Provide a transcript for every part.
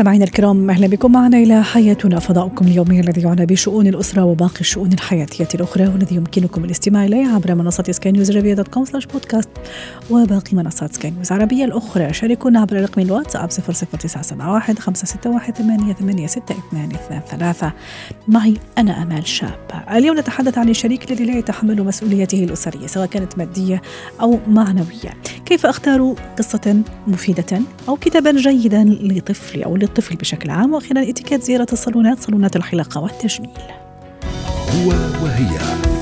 مستمعينا الكرام أهلا بكم معنا إلى حياتنا. فضاؤكم اليومي الذي يعنى بشؤون الأسرة وباقي الشؤون الحياتية الأخرى والذي يمكنكم الاستماع إليه عبر منصة سكاي نيوز عربيه dot com slash podcast وباقي منصات سكاي نيوز العربيه الأخرى. شاركونا عبر رقم الواتساب 00971 561 886223 معي أنا آمال شاب. اليوم نتحدث عن الشريك الذي لا يتحمل مسؤوليته الأسرية سواء كانت مادية أو معنوية. كيف أختار قصة مفيدة أو كتابا جيدا لطفلي أو للطفل بشكل عام؟ وأخيرا اتيكيت زيارة الصالونات صالونات الحلاقة والتجميل. هو وهي.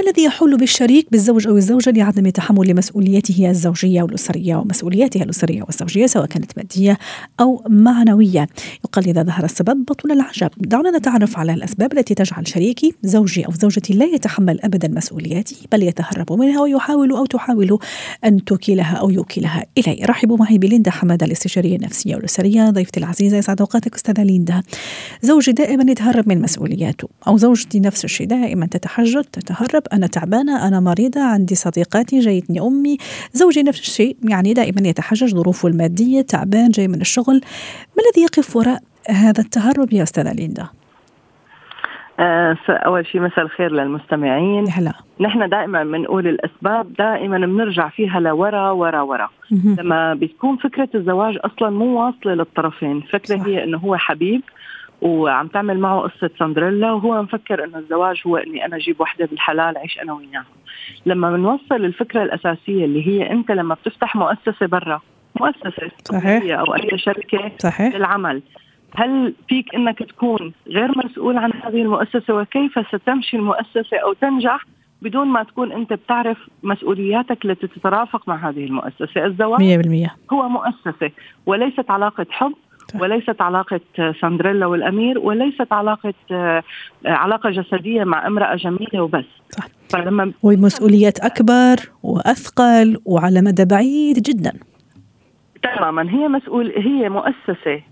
ما الذي يحول بالشريك بالزوج أو الزوجة لعدم تحمل مسؤوليته الزوجية والأسرية ومسؤولياتها الأسرية والزوجية سواء كانت مادية أو معنوية؟ يقال إذا ظهر السبب بطل العجب. دعونا نتعرف على الأسباب التي تجعل شريكي زوجي أو زوجتي لا يتحمل ابدا مسؤولياته بل يتهرب منها ويحاول أو تحاول أن توكلها أو يوكلها الي رحبوا معي بليندا حمادة الاستشارية النفسية والأسرية ضيفتي العزيزة يسعد أوقاتك أستاذة ليندا. زوجي دائما يتهرب من مسؤولياته أو زوجتي نفس الشيء دائما تتحجر تتهرب أنا تعبانة أنا مريضة عندي صديقاتي جايتني أمي. زوجي نفس الشيء يعني دائما يتحجج ظروفه المادية تعبان جاي من الشغل. ما الذي يقف وراء هذا التهرب يا أستاذة ليندا؟ آه أول شيء مساء الخير للمستمعين. هلا. نحن دائما بنقول الأسباب دائما بنرجع فيها لورا ورا ورا. لما بتكون فكرة الزواج أصلا مو واصلة للطرفين. الفكرة صح. هي إنه هو حبيب وعم تعمل معه قصة سندريلا وهو مفكر إنه الزواج هو إني أنا أجيب وحدة بالحلال عيش أنا وياه لما بنوصل الفكرة الأساسية اللي هي أنت لما بتفتح مؤسسة برا مؤسسة صحيح. أو أي شركة صحيح. للعمل هل فيك إنك تكون غير مسؤول عن هذه المؤسسة؟ وكيف ستمشي المؤسسة؟ أو تنجح بدون ما تكون أنت بتعرف مسؤولياتك التي تترافق مع هذه المؤسسة. الزواج 100% هو مؤسسة وليست علاقة حب وليست علاقة سندريلا والأمير وليست علاقة آه، علاقة جسدية مع امرأة جميلة وبس. صح. فلما ومسؤوليات أكبر وأثقل وعلى مدى بعيد جدا. تماما. هي مسؤول هي مؤسسة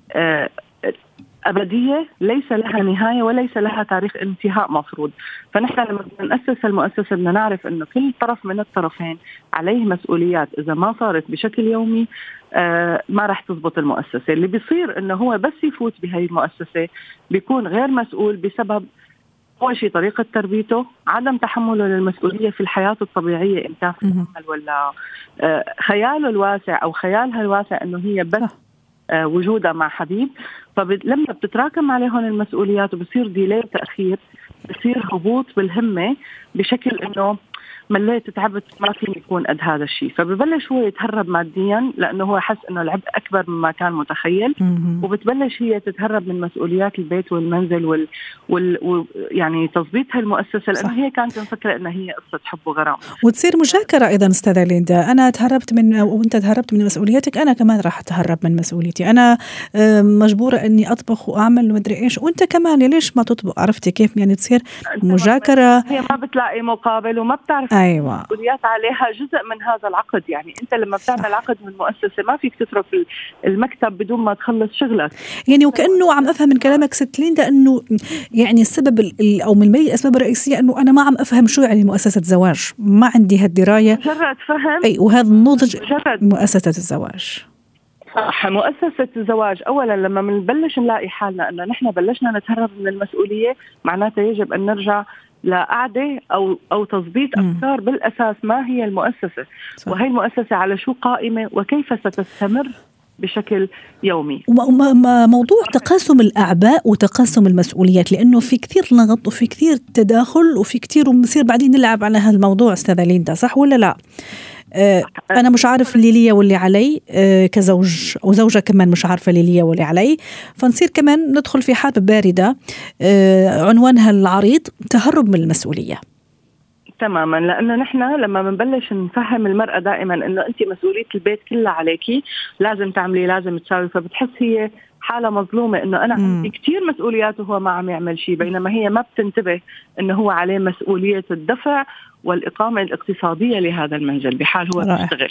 أبدية ليس لها نهاية وليس لها تاريخ انتهاء مفروض. فنحن لما نأسس المؤسسة بدنا نعرف أنه كل طرف من الطرفين عليه مسؤوليات. إذا ما صارت بشكل يومي آه ما راح تزبط المؤسسة. اللي بيصير أنه هو بس يفوت بهي المؤسسة بيكون غير مسؤول بسبب أول شيء طريقة تربيته عدم تحمله للمسؤولية في الحياة الطبيعية إن كان في العمل ولا آه خياله الواسع أو خيالها الواسع إنه هي بس آه وجودها مع حبيب. فلما بتتراكم عليهم المسؤوليات وبصير ديلي تأخير بصير هبوط بالهمة بشكل إنه مليت تعبت ما فيني يكون قد هذا الشيء. فببلش هو يتهرب ماديا لأنه هو حس إنه العبء أكبر مما كان متخيل. وبتبلش هي تتهرب من مسؤوليات البيت والمنزل وال, وال... و... يعني تظبيط هالمؤسسه لأنه هي كانت مفكرة إنها هي قصة حب وغرام وتصير مشاكرة أيضا أستاذة ليندا. أنا تهربت من وأنت تهربت من مسؤوليتك أنا كمان راح أتهرب من مسؤوليتي. أنا مجبورة إني أطبخ وأعمل مدري إيش. وأنت كمان ليش ما تطبخ؟ عرفتي كيف يعني تصير مجاكره هي ما بتلاقي مقابل وما بتعرف أيوه. مسؤوليات عليها جزء من هذا العقد. يعني أنت لما بتعمل عقد من مؤسسة ما فيك تترك المكتب بدون ما تخلص شغلك. يعني وكأنه عم أفهم من كلامك ست ليندا انه يعني السبب أو من بين الأسباب الرئيسية أنه أنا ما عم أفهم شو يعني مؤسسة زواج. ما عندي هالدراية. مجرد فهم. أي وهذا النضج مؤسسة الزواج. صح مؤسسة الزواج. أولا لما بنبلش نلاقي حالنا أنه نحن بلشنا نتهرب من المسؤولية معناته يجب أن نرجع لقعده أو أو تظبيط أفكار بالأساس ما هي المؤسسة صح. وهي المؤسسة على شو قائمة وكيف ستستمر بشكل يومي موضوع تقاسم الأعباء وتقاسم المسؤوليات لأنه في كثير لغط وفي كثير تداخل وفي كثير وبصير بعدين نلعب على هذا الموضوع أستاذة ليندا صح ولا لا؟ آه، أنا مش عارف اللي ليا واللي علي آه، كزوج وزوجة كمان مش عارفة اللي ليا واللي علي. فنصير كمان ندخل في حرب باردة آه، عنوانها العريض تهرب من المسؤولية. تماما لأنه نحن لما بنبلش نفهم المرأة دائما إنه انت مسؤولية البيت كلها عليكي لازم تعملي لازم تساوي فبتحس هي حالة مظلومة إنه أنا. عندي كثير مسؤوليات وهو ما عم يعمل شيء بينما هي ما بتنتبه إنه هو عليه مسؤولية الدفع والإقامة الاقتصادية لهذا المنزل بحال هو. بيشتغل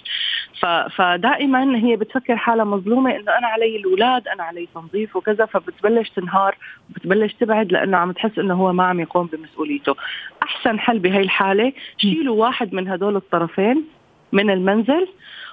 فدائما هي بتفكر حالها مظلومة إنه أنا علي الأولاد أنا علي تنظيف وكذا فبتبلش تنهار وبتبلش تبعد لأنه عم تحس إنه هو ما عم يقوم بمسؤوليته أحسن حل بهي الحالة شيلوا واحد من هدول الطرفين من المنزل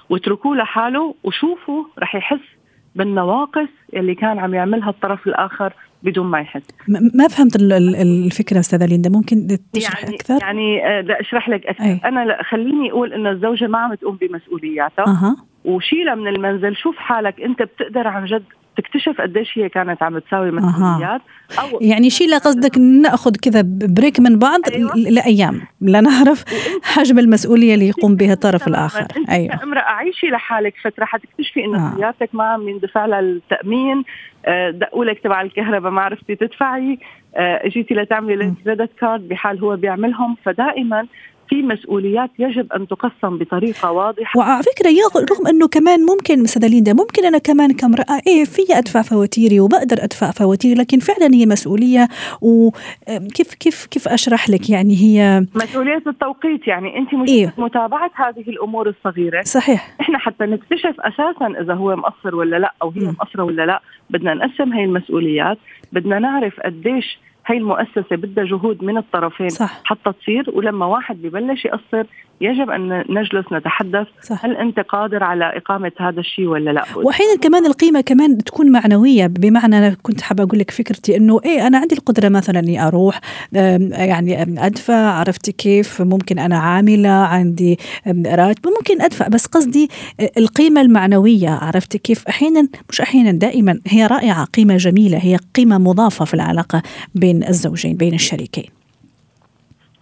واتركوه لحاله وشوفوا رح يحس بالنواقص اللي كان عم يعملها الطرف الآخر بدون ما يحس. ما فهمت ال- ال- الفكرة أستاذة ليندا. ممكن تشرح يعني أكثر؟ يعني آه، بدي أشرح لك أكثر. أي. أنا لا خليني أقول إنه الزوجة ما عم تقوم بمسؤولياتها. أها. وشيلها من المنزل. شوف حالك. أنت بتقدر عن جد تكتشف قديش هي كانت عم تساوي مسؤوليات أو يعني شيلة قصدك نأخذ كذا بريك من بعض أيوة. لأيام لنعرف حجم المسؤولية اللي يقوم بها الطرف. الآخر أيوه كامرأة عيشي لحالك فتره حتكتشفي إنه آه. سيارتك ما عم يندفع لها التامين آه، دقوا لك تبع الكهرباء ما عرفتي تدفعي آه، اجيتي لتعملي م. ال credit card بحال هو بيعملهم فدائما في مسؤوليات يجب أن تقسم بطريقة واضحة. وعلى فكرة يا- رغم أنه كمان ممكن استاذه ليندا ممكن أنا كمان كامراه إيه في ادفع فواتيري وبقدر ادفع فواتيري لكن فعلا هي مسؤولية وكيف كيف كيف أشرح لك؟ يعني هي مسؤولية التوقيت يعني أنت مش إيه. متابعة هذه الأمور الصغيرة. صحيح. إحنا حتى نكتشف أساسا إذا هو مقصر ولا لا أو هي. مقصرة ولا لا. بدنا نقسم هي المسؤوليات بدنا نعرف قديش هي المؤسسة بدها جهود من الطرفين صح. حتى تصير ولما واحد ببلش يقصر يجب أن نجلس نتحدث صح. هل أنت قادر على إقامة هذا الشيء ولا لا؟ واحيانا كمان القيمة كمان تكون معنوية بمعنى أنا كنت حابة أقول لك فكرتي إنه إيه أنا عندي القدرة مثلا إني أروح يعني أدفع عرفتي كيف؟ ممكن أنا عاملة عندي راتب ممكن أدفع. بس قصدي أه، القيمة المعنوية عرفتي كيف؟ أحيانا مش أحيانا دائما هي رائعة قيمة جميلة هي قيمة مضافة في العلاقة بين الزوجين بين الشريكين.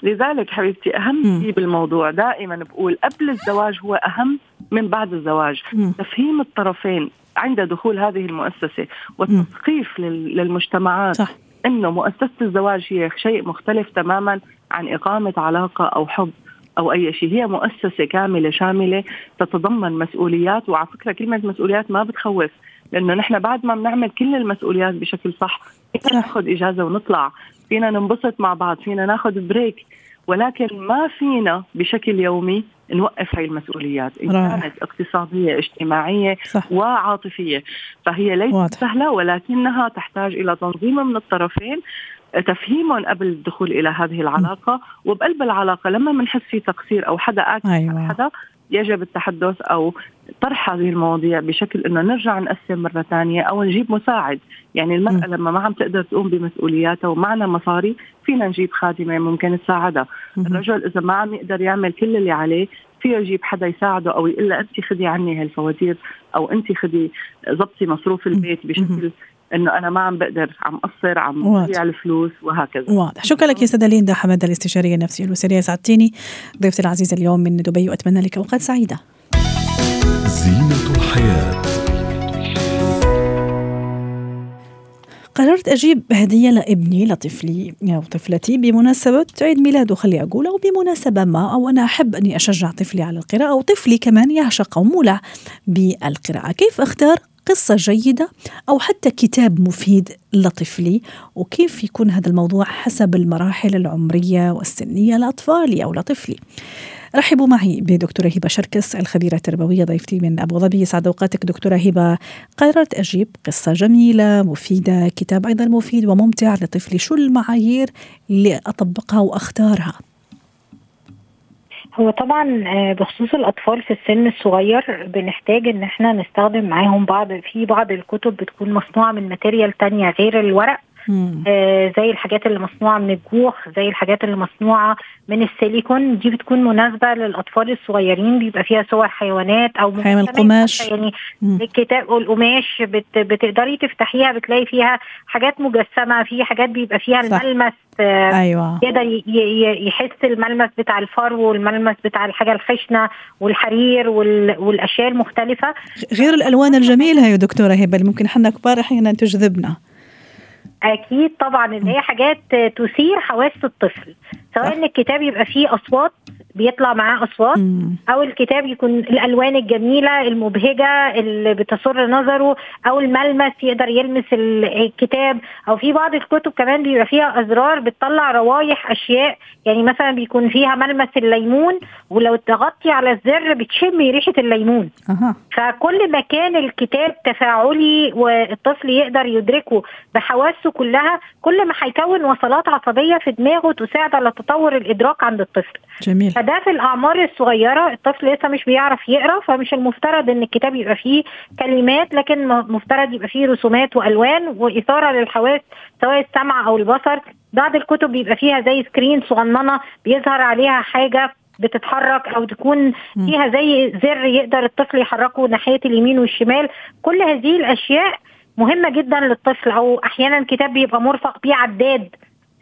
لذلك حبيبتي مم. شيء بالموضوع دائما بقول قبل الزواج هو أهم من بعد الزواج مم. تفهيم الطرفين عند دخول هذه المؤسسة والتثقيف لل- للمجتمعات صح إنه مؤسسة الزواج هي شيء مختلف تماما عن إقامة علاقة أو حب أو أي شيء هي مؤسسة كاملة شاملة تتضمن مسؤوليات وعلى فكرة كلمة مسؤوليات ما بتخوف لأنه نحن بعد ما بنعمل كل المسؤوليات بشكل صح فينا. ناخذ إجازة ونطلع فينا ننبسط مع بعض فينا ناخذ بريك ولكن ما فينا بشكل يومي نوقف هاي المسؤوليات رائع. كانت اقتصادية اجتماعية صح وعاطفية فهي ليست واضح. سهلة ولكنها تحتاج إلى تنظيم من الطرفين تفهيمهم قبل الدخول إلى هذه العلاقة وبقلب العلاقة لما بنحس في تقصير أو حدا آكل أيوة. حدا يجب التحدث أو طرح هذه المواضيع بشكل إنه نرجع نقسم مرة ثانية أو نجيب مساعد، يعني المرأة. لما ما عم تقدر تقوم بمسؤولياتها ومعنا مصاري فينا نجيب خادمة ممكن تساعدها،. الرجل إذا ما عم يقدر يعمل كل اللي عليه فيه يجيب حدا يساعده أو يقول لها انت خدي عني هالفواتير أو انت خدي ضبطي مصروف البيت بشكل إنه أنا ما عم بقدر عم قصر عم. بضيع الفلوس وهكذا. واضح. شكرا لك يا سيدة ليندا حمد الاستشارية النفسية الأسرية سعدتيني ضيفتي العزيزة اليوم من دبي وأتمنى لك أوقات سعيدة. زينة الحياة. قررت أجيب هدية لابني لطفلي أو طفلتي بمناسبة عيد ميلاده. خلي أقول أو بمناسبة ما أو أنا أحب أني أشجع طفلي على القراءة أو طفلي كمان يعشق أو مولع بالقراءة. كيف أختار قصة جيدة أو حتى كتاب مفيد لطفلي وكيف يكون هذا الموضوع حسب المراحل العمرية والسنية لأطفالي أو لطفلي رحبوا معي بدكتورة هبة شركس الخبيرة التربوية ضيفتي من أبو ظبي. يسعد أوقاتك دكتورة هبة. قررت أجيب قصة جميلة مفيدة كتاب أيضا مفيد وممتع لطفلي شو المعايير اللي أطبقها وأختارها؟ هو طبعا آه، بخصوص الأطفال في السن الصغير بنحتاج إن إحنا نستخدم معاهم بعض في بعض الكتب بتكون مصنوعة من ماتيريال تانية غير الورق. آه، زي الحاجات اللي مصنوعة من الجوخ زي الحاجات اللي مصنوعة من السيليكون دي بتكون مناسبة للأطفال الصغيرين بيبقى فيها صور حيوانات أو حيوان القماش. يعني مم. الكتاب والقماش بت بتقدري تفتحيها بتلاقي فيها حاجات مجسمة في حاجات بيبقى فيها صح. الملمس آه، أيوة يقدر يحس الملمس بتاع الفرو والملمس بتاع الحاجة الخشنة والحرير وال- والأشياء المختلفة غير الألوان الجميلة يا دكتورة هبة اللي ممكن حنا كبار أحيانا تجذبنا أكيد طبعا اللي هي حاجات تثير حواس الطفل. سواء إن الكتاب يبقى فيه أصوات بيطلع معاه أصوات مم. أو الكتاب يكون الألوان الجميلة المبهجة اللي بتسر نظره أو الملمس يقدر يلمس ال- الكتاب. أو في بعض الكتب كمان بيبقى فيها أزرار بتطلع روايح أشياء يعني مثلا بيكون فيها ملمس الليمون ولو ضغطتي على الزر بتشمي ريحة الليمون. أها. فكل ما كان الكتاب تفاعلي والطفل يقدر يدركه بحواسه كلها كل ما هيكون وصلات عصبية في دماغه تساعد على تطور الإدراك عند الطفل. جميل. فده في الأعمار الصغيرة الطفل لسه مش بيعرف يقرأ فمش المفترض إن الكتاب يبقى فيه كلمات لكن مفترض يبقى فيه رسومات وألوان وإثارة للحواس سواء السمع أو البصر. بعض الكتب بيبقى فيها زي سكرين صغننة بيظهر عليها حاجة بتتحرك أو تكون. فيها زي زر يقدر الطفل يحركه ناحية اليمين والشمال. كل هذه الأشياء مهمة جدا للطفل أو أحيانا كتاب بيبقى مرفق بيه عداد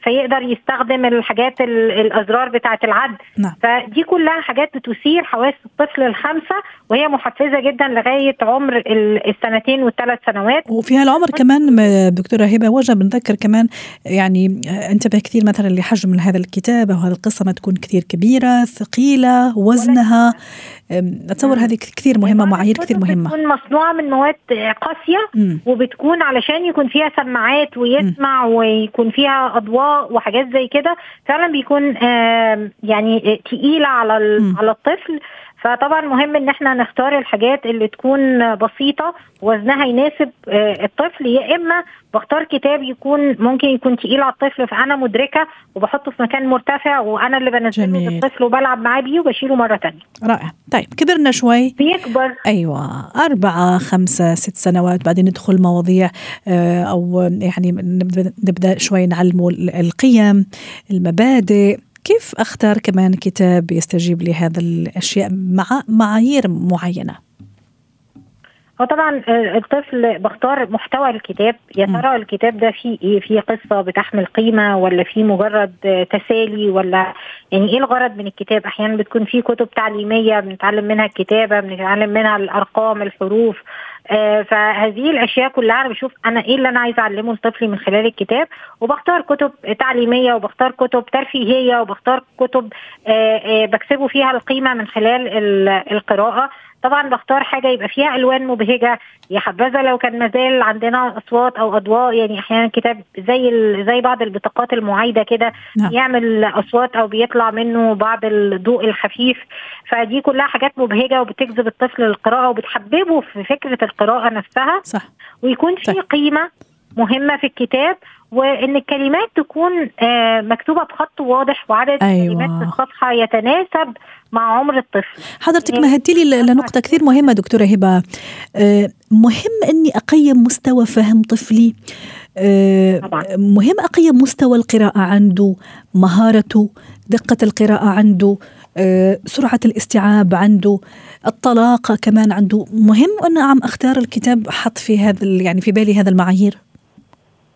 فيقدر يستخدم الحاجات ال- الأزرار بتاعة العد. نعم. فدي كلها حاجات بتثير حواس الطفل الخمسة وهي محفزة جدا لغاية عمر ال- السنتين والثلاث سنوات. وفي هالعمر كمان دكتورة هبة وجه بنذكر كمان يعني انتبه كثير مثلا لحجم هذا الكتاب أو هذه القصة ما تكون كثير كبيرة ثقيلة وزنها. أتصور مم. هذه كثير مهمة معايير كثير مهمة. بتكون مصنوعه من مواد قاسية. وبتكون علشان يكون فيها سماعات ويسمع ويكون فيها أضواء وحاجات زي كده فعلا بيكون يعني تقيله على. على الطفل فطبعا مهم إن إحنا نختار الحاجات اللي تكون بسيطة وزنها يناسب آه، الطفل. يا إما بختار كتاب يكون ممكن يكون تقيل على الطفل فأنا مدركة وبحطه في مكان مرتفع وأنا اللي بنزله. للطفل وبلعب معاه بيه وبشيله مرة تانية. رائع. طيب كبرنا شوي. بيكبر. أيوة. أربعة خمسة ست سنوات. بعدين ندخل مواضيع آه، أو يعني نبدأ شوي نعلمه ال- القيم المبادئ. كيف أختار كمان كتاب يستجيب لهذا الأشياء مع معايير معينة؟ هو طبعا آه، الطفل بختار محتوى الكتاب. يا. ترى الكتاب ده فيه إيه؟ فيه قصة بتحمل قيمة ولا فيه مجرد آه، تسالي ولا يعني إيه الغرض من الكتاب؟ أحيانا بتكون فيه كتب تعليمية بنتعلم منها الكتابة بنتعلم منها الأرقام الحروف. آه، فهذه الأشياء كلها أنا بشوف أنا إيه اللي أنا عايزة أعلمه لطفلي من خلال الكتاب وبختار كتب تعليمية وبختار كتب ترفيهية وبختار كتب آه، آه، بكسبه فيها القيمة من خلال ال- القراءة. طبعا بختار حاجة يبقى فيها ألوان مبهجة يا حبذا لو كان مازال عندنا أصوات أو أضواء يعني أحيانا كتاب زي ال- زي بعض البطاقات المعايدة كده نعم. يعمل أصوات أو بيطلع منه بعض الضوء الخفيف فدي كلها حاجات مبهجة وبتجذب الطفل للقراءة وبتحببه في فكرة القراءة نفسها صح ويكون في طيب. قيمة مهمة في الكتاب وإن الكلمات تكون آه، مكتوبة بخط واضح وعدد أيوة. الكلمات في الصفحة يتناسب مع عمر الطفل. حضرتك يعني- مهدتي لي لنقطة كثير مهمة دكتورة هبة. آه، مهم أني أقيم مستوى فهم طفلي. آه، طبعاً. مهم أقيم مستوى القراءة عنده مهارته دقة القراءة عنده آه، سرعة الاستيعاب عنده الطلاقة كمان عنده. مهم أنا عم أختار الكتاب أحط في هذا يعني في بالي هذا المعايير.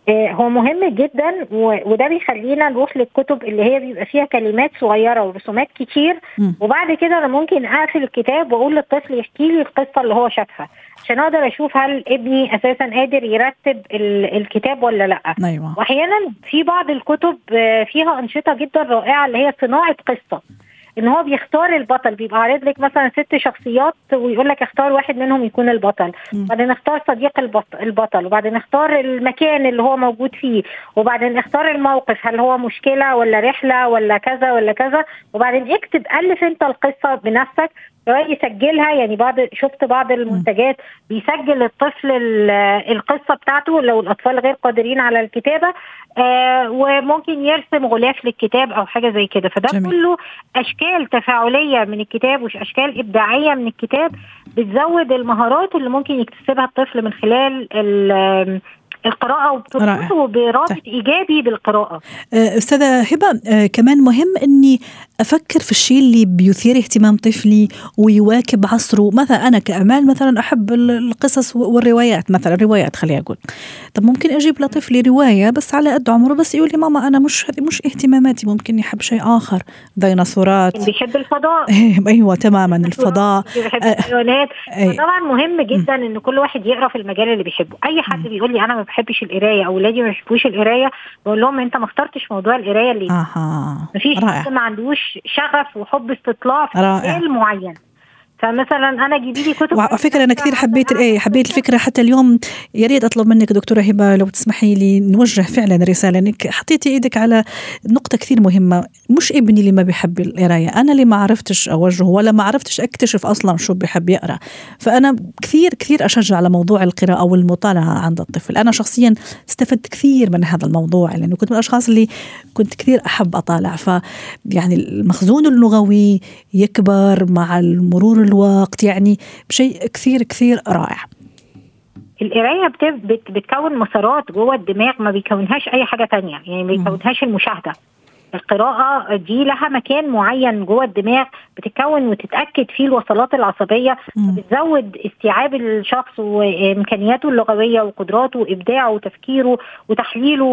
هو مهم جدا وده بيخلينا نروح للكتب اللي هي بيبقى فيها كلمات صغيرة ورسومات كتير. وبعد كده أنا ممكن أقفل الكتاب وأقول للطفل يحكي لي القصة اللي هو شافها عشان أقدر أشوف هل ابني أساسا قادر يرتب ال- الكتاب ولا لأ. أيوة. واحيانا في بعض الكتب آه، فيها أنشطة جدا رائعة اللي هي صناعة قصة. إن هو بيختار البطل بيبقى عارض لك مثلا ست شخصيات ويقول لك اختار واحد منهم يكون البطل. وبعدين اختار صديق البطل, البطل وبعدين اختار المكان اللي هو موجود فيه وبعدين اختار الموقف هل هو مشكلة ولا رحلة ولا كذا ولا كذا وبعدين اكتب ألف أنت القصة بنفسك سواء يسجلها يعني بعض شفت بعض المنتجات بيسجل الطفل ال- القصة بتاعته لو الأطفال غير قادرين على الكتابة آه وممكن يرسم غلاف للكتاب أو حاجة زي كده فده جميل. كله أشكال تفاعلية من الكتاب واشكال إبداعية من الكتاب بتزود المهارات اللي ممكن يكتسبها الطفل من خلال ال- القراءة. وبتربطه برابط طيب. إيجابي بالقراءة. آه، أستاذة هبة آه، كمان مهم أني أفكر في الشيء اللي بيثير اهتمام طفلي ويواكب عصره. مثلا أنا كأمال مثلا أحب ال- القصص والروايات مثلا روايات خليني أقول. طب ممكن أجيب لطفلي رواية بس على قد عمره بس يقول لي ماما أنا مش هذه مش اهتماماتي. ممكن يحب شيء آخر ديناصورات. بيحب الفضاء. أيوة تماما الفضاء. بيحب آه، الحيوانات. طبعا مهم جدا ان كل واحد يقرأ في المجال اللي بيحبه. أي حد بيقول لي أنا ما بحبش القراية أو ولادي ما بيحبوش القراية بقول لهم أنت ما اخترتش موضوع القراية اللي أها مفيش رائع. ما عندوش شغف وحب استطلاع في. مجال معين فمثلا أنا جيبي لي كتب وعلى فكرة أنا كثير حبيت إيه حبيت الفكرة حتى اليوم. يا ريت أطلب منك دكتورة هبة لو تسمحي لي نوجه فعلا رسالة. إنك حطيتي إيدك على نقطة كثير مهمة. مش ابني اللي ما بيحب القراية. أنا اللي ما عرفتش أوجهه ولا ما عرفتش أكتشف أصلا شو بيحب يقرأ. فأنا كثير كثير أشجع على موضوع القراءة والمطالعة عند الطفل. أنا شخصيا استفدت كثير من هذا الموضوع لأنه كنت من الأشخاص اللي كنت كثير أحب أطالع. ف يعني المخزون اللغوي يكبر مع المرور الوقت يعني شيء كثير كثير رائع. القراية بت- بت- بتكون مسارات جوه الدماغ ما بيكونهاش أي حاجة تانية يعني ما بيكونهاش المشاهدة. القراءة دي لها مكان معين جوه الدماغ بتتكون وتتأكد فيه الوصلات العصبية مم. بتزود استيعاب الشخص وإمكانياته اللغوية وقدراته وإبداعه وتفكيره وتحليله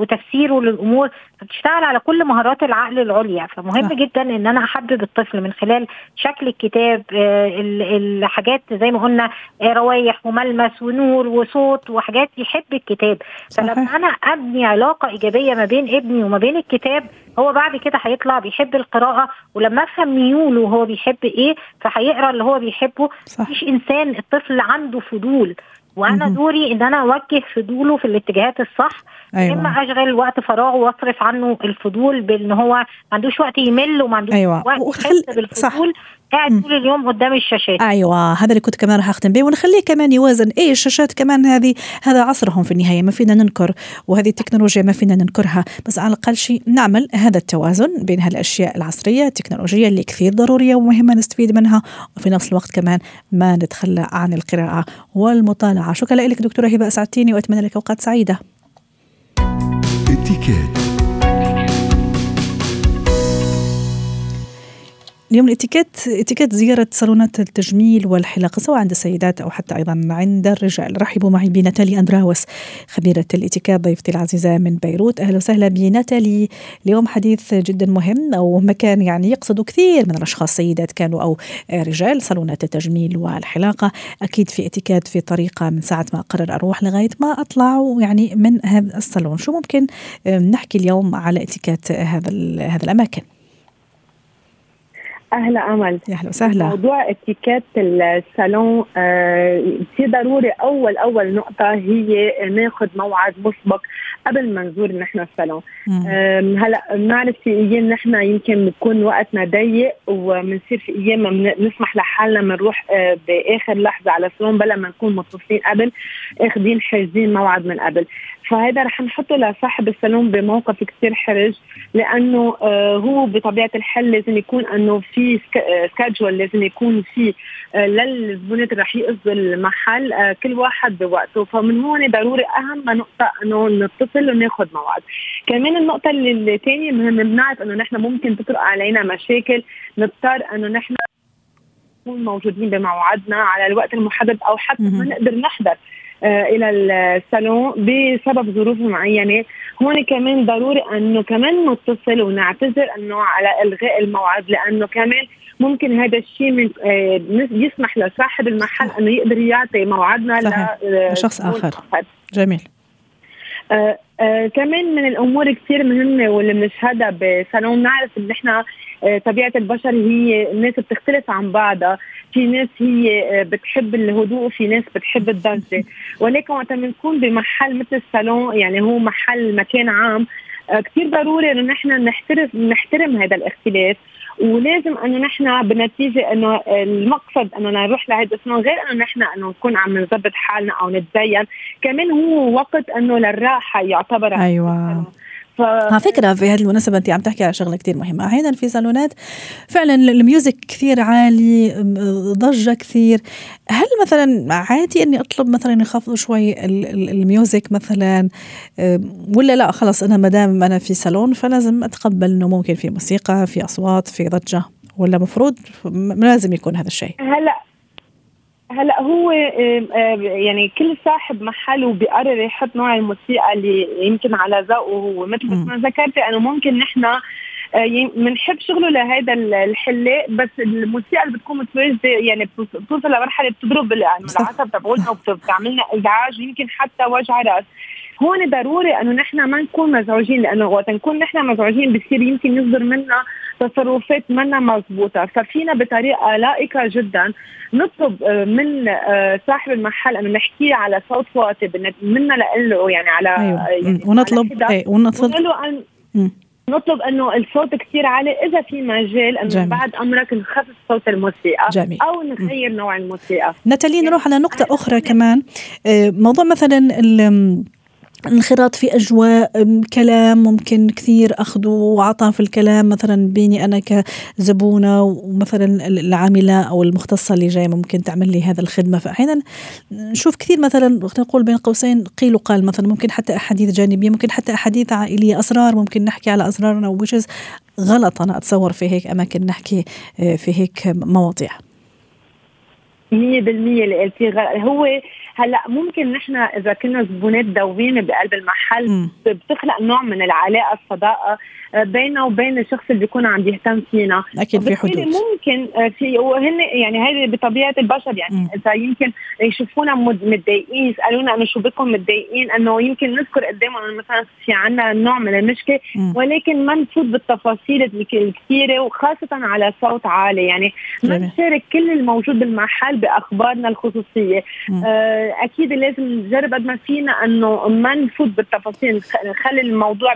وتفسيره للأمور فبتشتغل على كل مهارات العقل العليا فمهم صح. جدا إن أنا أحبب الطفل من خلال شكل الكتاب آه، ال- الحاجات زي ما قلنا آه، روايح وملمس ونور وصوت وحاجات يحب الكتاب. فلما أنا أبني علاقة إيجابية ما بين ابني وما بين الكتاب هو بعد كده هيطلع بيحب القراءة ولما أفهم ميوله هو بيحب إيه فهيقرأ اللي هو بيحبه صح مفيش إنسان الطفل عنده فضول وأنا. دوري إن أنا أوجه فضوله في الاتجاهات الصح أيوة. إما أشغل وقت فراغه وأصرف عنه الفضول بإن هو ما عندوش وقت يمل وما عندوش أيوة. وقت وخل- يحس صح. قاعد. طول اليوم قدام الشاشات. أيوه هذا اللي كنت كمان راح اختم به ونخليه كمان يوازن. إيه الشاشات كمان هذه هذا عصرهم في النهاية ما فينا ننكر وهذه التكنولوجيا ما فينا ننكرها. بس على الأقل شيء نعمل هذا التوازن بين هالأشياء العصرية التكنولوجية اللي كثير ضرورية ومهمة نستفيد منها وفي نفس الوقت كمان ما نتخلى عن القراءة والمطالعة. شكرا لك دكتورة هبة أسعدتيني وأتمنى لك أوقات سعيدة. اتكات اليوم الإتيكيت إتيكيت زيارة صالونات التجميل والحلاقة سواء عند السيدات أو حتى أيضا عند الرجال. رحبوا معي بناتالي أندراوس خبيرة الإتيكيت ضيفتي العزيزة من بيروت. أهلا وسهلا بناتالي. اليوم حديث جدا مهم أو مكان يعني يقصد كثير من الأشخاص سيدات كانوا أو رجال صالونات التجميل والحلاقة. أكيد في إتيكيت في طريقة من ساعة ما أقرر أروح لغاية ما أطلع يعني من هذا الصالون. شو ممكن نحكي اليوم على إتيكيت هذا هذا الأماكن؟ أهلا أمل. يا أهلا وسهلا. موضوع اتيكيت الصالون آه في ضروري أول أول نقطة هي ناخذ موعد مسبق قبل ما نزور نحن الصالون. آم، هلا بنعرف في أيام نحن يمكن بيكون وقتنا ضيق وبنصير في أيام ما بن- بنسمح لحالنا بنروح آه، بآخر لحظة على الصالون بلا ما نكون متصلين قبل آخذين حاجزين موعد من قبل. فهذا رح نحطه لصاحب الصالون بموقف كثير حرج لأنه آه، هو بطبيعة الحال لازم يكون إنه في سكادجول لازم يكون في آه، للزبونات اللي رح يقصدوا المحل آه، كل واحد بوقته. فمن هون ضروري أهم نقطة إنه نتصل وناخذ موعد. كمان النقطة الثانية مهم بنعرف إنه نحن ممكن تطرق علينا مشاكل نضطر إنه نحن نكون موجودين بموعدنا على الوقت المحدد أو حتى ما. نقدر نحضر. آه، إلى الصالون بسبب ظروف معينة هون كمان ضروري أنه كمان نتصل ونعتذر أنه على إلغاء الموعد لأنه كمان ممكن هذا الشيء من آه، يسمح لصاحب المحل أنه يقدر يعطي موعدنا آه، لشخص آخر. آخر. جميل آه آه كمان من الأمور كثير مهمة واللي بنشهدها بصالون نعرف إن إحنا آه طبيعة البشر هي الناس بتختلف عن بعضها. في ناس هي بتحب الهدوء في ناس بتحب الضجة. ولكن وقت بنكون بمحل مثل الصالون يعني هو محل مكان عام كثير ضروري انه نحن نحترم نحترم هذا الاختلاف. ولازم إنه نحن بالنتيجة إنه المقصد إنه نروح لهذا الصالون غير إنه نحن إنه نكون عم نظبط حالنا أو نتزين كمان هو وقت إنه للراحة يعتبر أيوه. ف... على فكرة في هذه المناسبة أنت عم تحكي على شغلة كتير مهمة. أحيانا في صالونات فعلا ال music كثير عالي ضجة كثير هل مثلا عادي أني أطلب مثلا يخفضوا شوي ال- ال- ال music مثلا؟ ولا لا خلص أنا مدام أنا في صالون فلازم أتقبل أنه ممكن في موسيقى في أصوات في ضجة ولا مفروض لازم يكون هذا الشيء؟ هلأ هلا هو آه، آه، يعني كل صاحب محل وبيقرر يحط نوع الموسيقى اللي يمكن على ذوقه هو مثل. ما ذكرتي انه ممكن نحن بنحب شغله لهذا الحلاق بس الموسيقى اللي بتكون متواجده يعني بتوص- بتوصل لمرحلة بتضرب. العصب تبعولنا وبتعملنا إزعاج ويمكن حتى وجع رأس هون ضروري إنه نحن ما نكون مزعوجين لأنه وقت نكون نحن مزعوجين بصير يمكن يصدر منا تصرفات منا مضبوطة. ففينا بطريقة لائقة جدا. نطلب آه، من آه، صاحب المحل انه نحكيه على صوت واطي منا له يعني على أيوة. يعني ونطلب إيه ونطلب. أن نطلب أنه الصوت كثير عالي. إذا في مجال انه بعد أمرك نخفف صوت الموسيقى جميل. أو نغير نوع الموسيقى. نتالي نروح على نقطة أخرى كمان. آه، موضوع مثلا انخراط في أجواء كلام ممكن كثير اخذ وعطاء في الكلام. مثلا بيني أنا كزبونة ومثلا العاملة أو المختصة اللي جاية ممكن تعمل لي هذا الخدمة. فاحيانا نشوف كثير مثلا نقول بين قوسين قيل وقال. مثلا ممكن حتى أحاديث جانبية ممكن حتى أحاديث عائلية أسرار ممكن نحكي على أسرارنا وبشز غلط. أنا أتصور في هيك أماكن نحكي آه، في هيك مواضيع. 100% اللي قلتيه هو هلا ممكن نحن إذا كنا زبونات دوين بقلب المحل م. بتخلق نوع من العلاقة الصداقة آه، بيننا وبين الشخص اللي بيكون عم يهتم فينا أكيد في حدود ممكن آه، في وهن يعني هذه بطبيعة البشر يعني م. إذا يمكن يشوفونا متضايقين يسألونا انه شو بكم متضايقين إنه يمكن نذكر قدامهم إنه مثلا في عندنا نوع من المشكلة م. ولكن ما نفوت بالتفاصيل الكثيرة وخاصة على صوت عالي يعني ما نشارك كل الموجود بالمحل بأخبارنا الخصوصية آه أكيد لازم نجرب قد ما فينا إنه ما نفوت بالتفاصيل نخلي الموضوع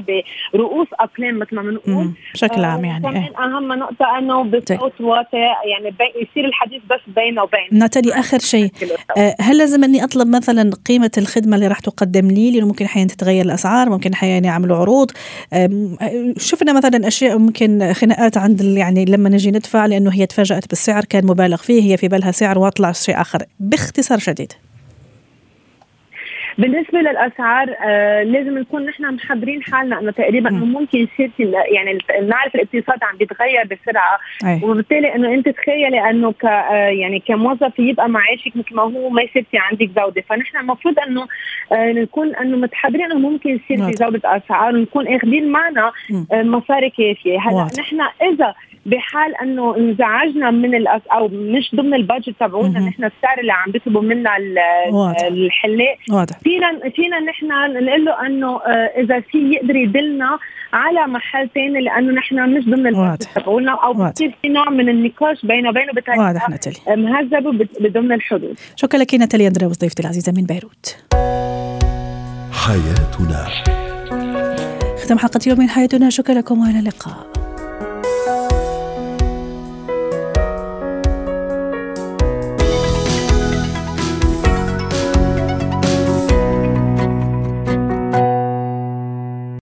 برؤوس أقلام مثل ما بنقول. بشكل عام يعني كمان إيه؟ أهم نقطة إنه بصوت واطي يعني يصير الحديث بس بينه وبين ناتالي آخر شيء آه، هل لازم إني أطلب مثلا قيمة الخدمة اللي راح تقدم لي؟ لأنه ممكن أحيانا تتغير الأسعار ممكن أحيانا يعملوا عروض. شفنا مثلا أشياء ممكن خناقات عند يعني لما نجي ندفع لأنه هي تفاجأت بالسعر كان مبالغ فيه هي في بالها سعر وأطلع شيء آخر. باختصار شديد. بالنسبة للأسعار آه لازم نكون نحن محضرين حالنا إنه تقريبا انه ممكن يصير يعني نعرف الاقتصاد عم بيتغير بسرعة. أي. وبالتالي إنه أنت تخيلي إنه ك آه يعني كموظف يبقى معاشك مثل ما هو ما يصير في عندك جوده فنحن المفروض إنه آه نكون إنه متحضرين إنه ممكن يصير في جوده أسعار ونكون أخذين معنا آه مصاري كافية. هلأ نحن إذا بحال انه انزعجنا من الأس أو مش ضمن البادجت تبعونا نحن السعر اللي عم بيطلبوا منا الحلاق فينا فينا نحن نقول له إنه آه، إذا في يقدر يدلنا على محل ثاني لأنه نحن مش ضمن البادجت تبعونا أو بصير في نوع من النقاش بينه وبينه بطريقة واضح نتالي مهذبة بضمن الحدود. شكرا لك نتالي اندريوس ضيفتي العزيزة من بيروت. حياتنا. ختام حلقة يوم من حياتنا. شكرا لكم وإلى اللقاء.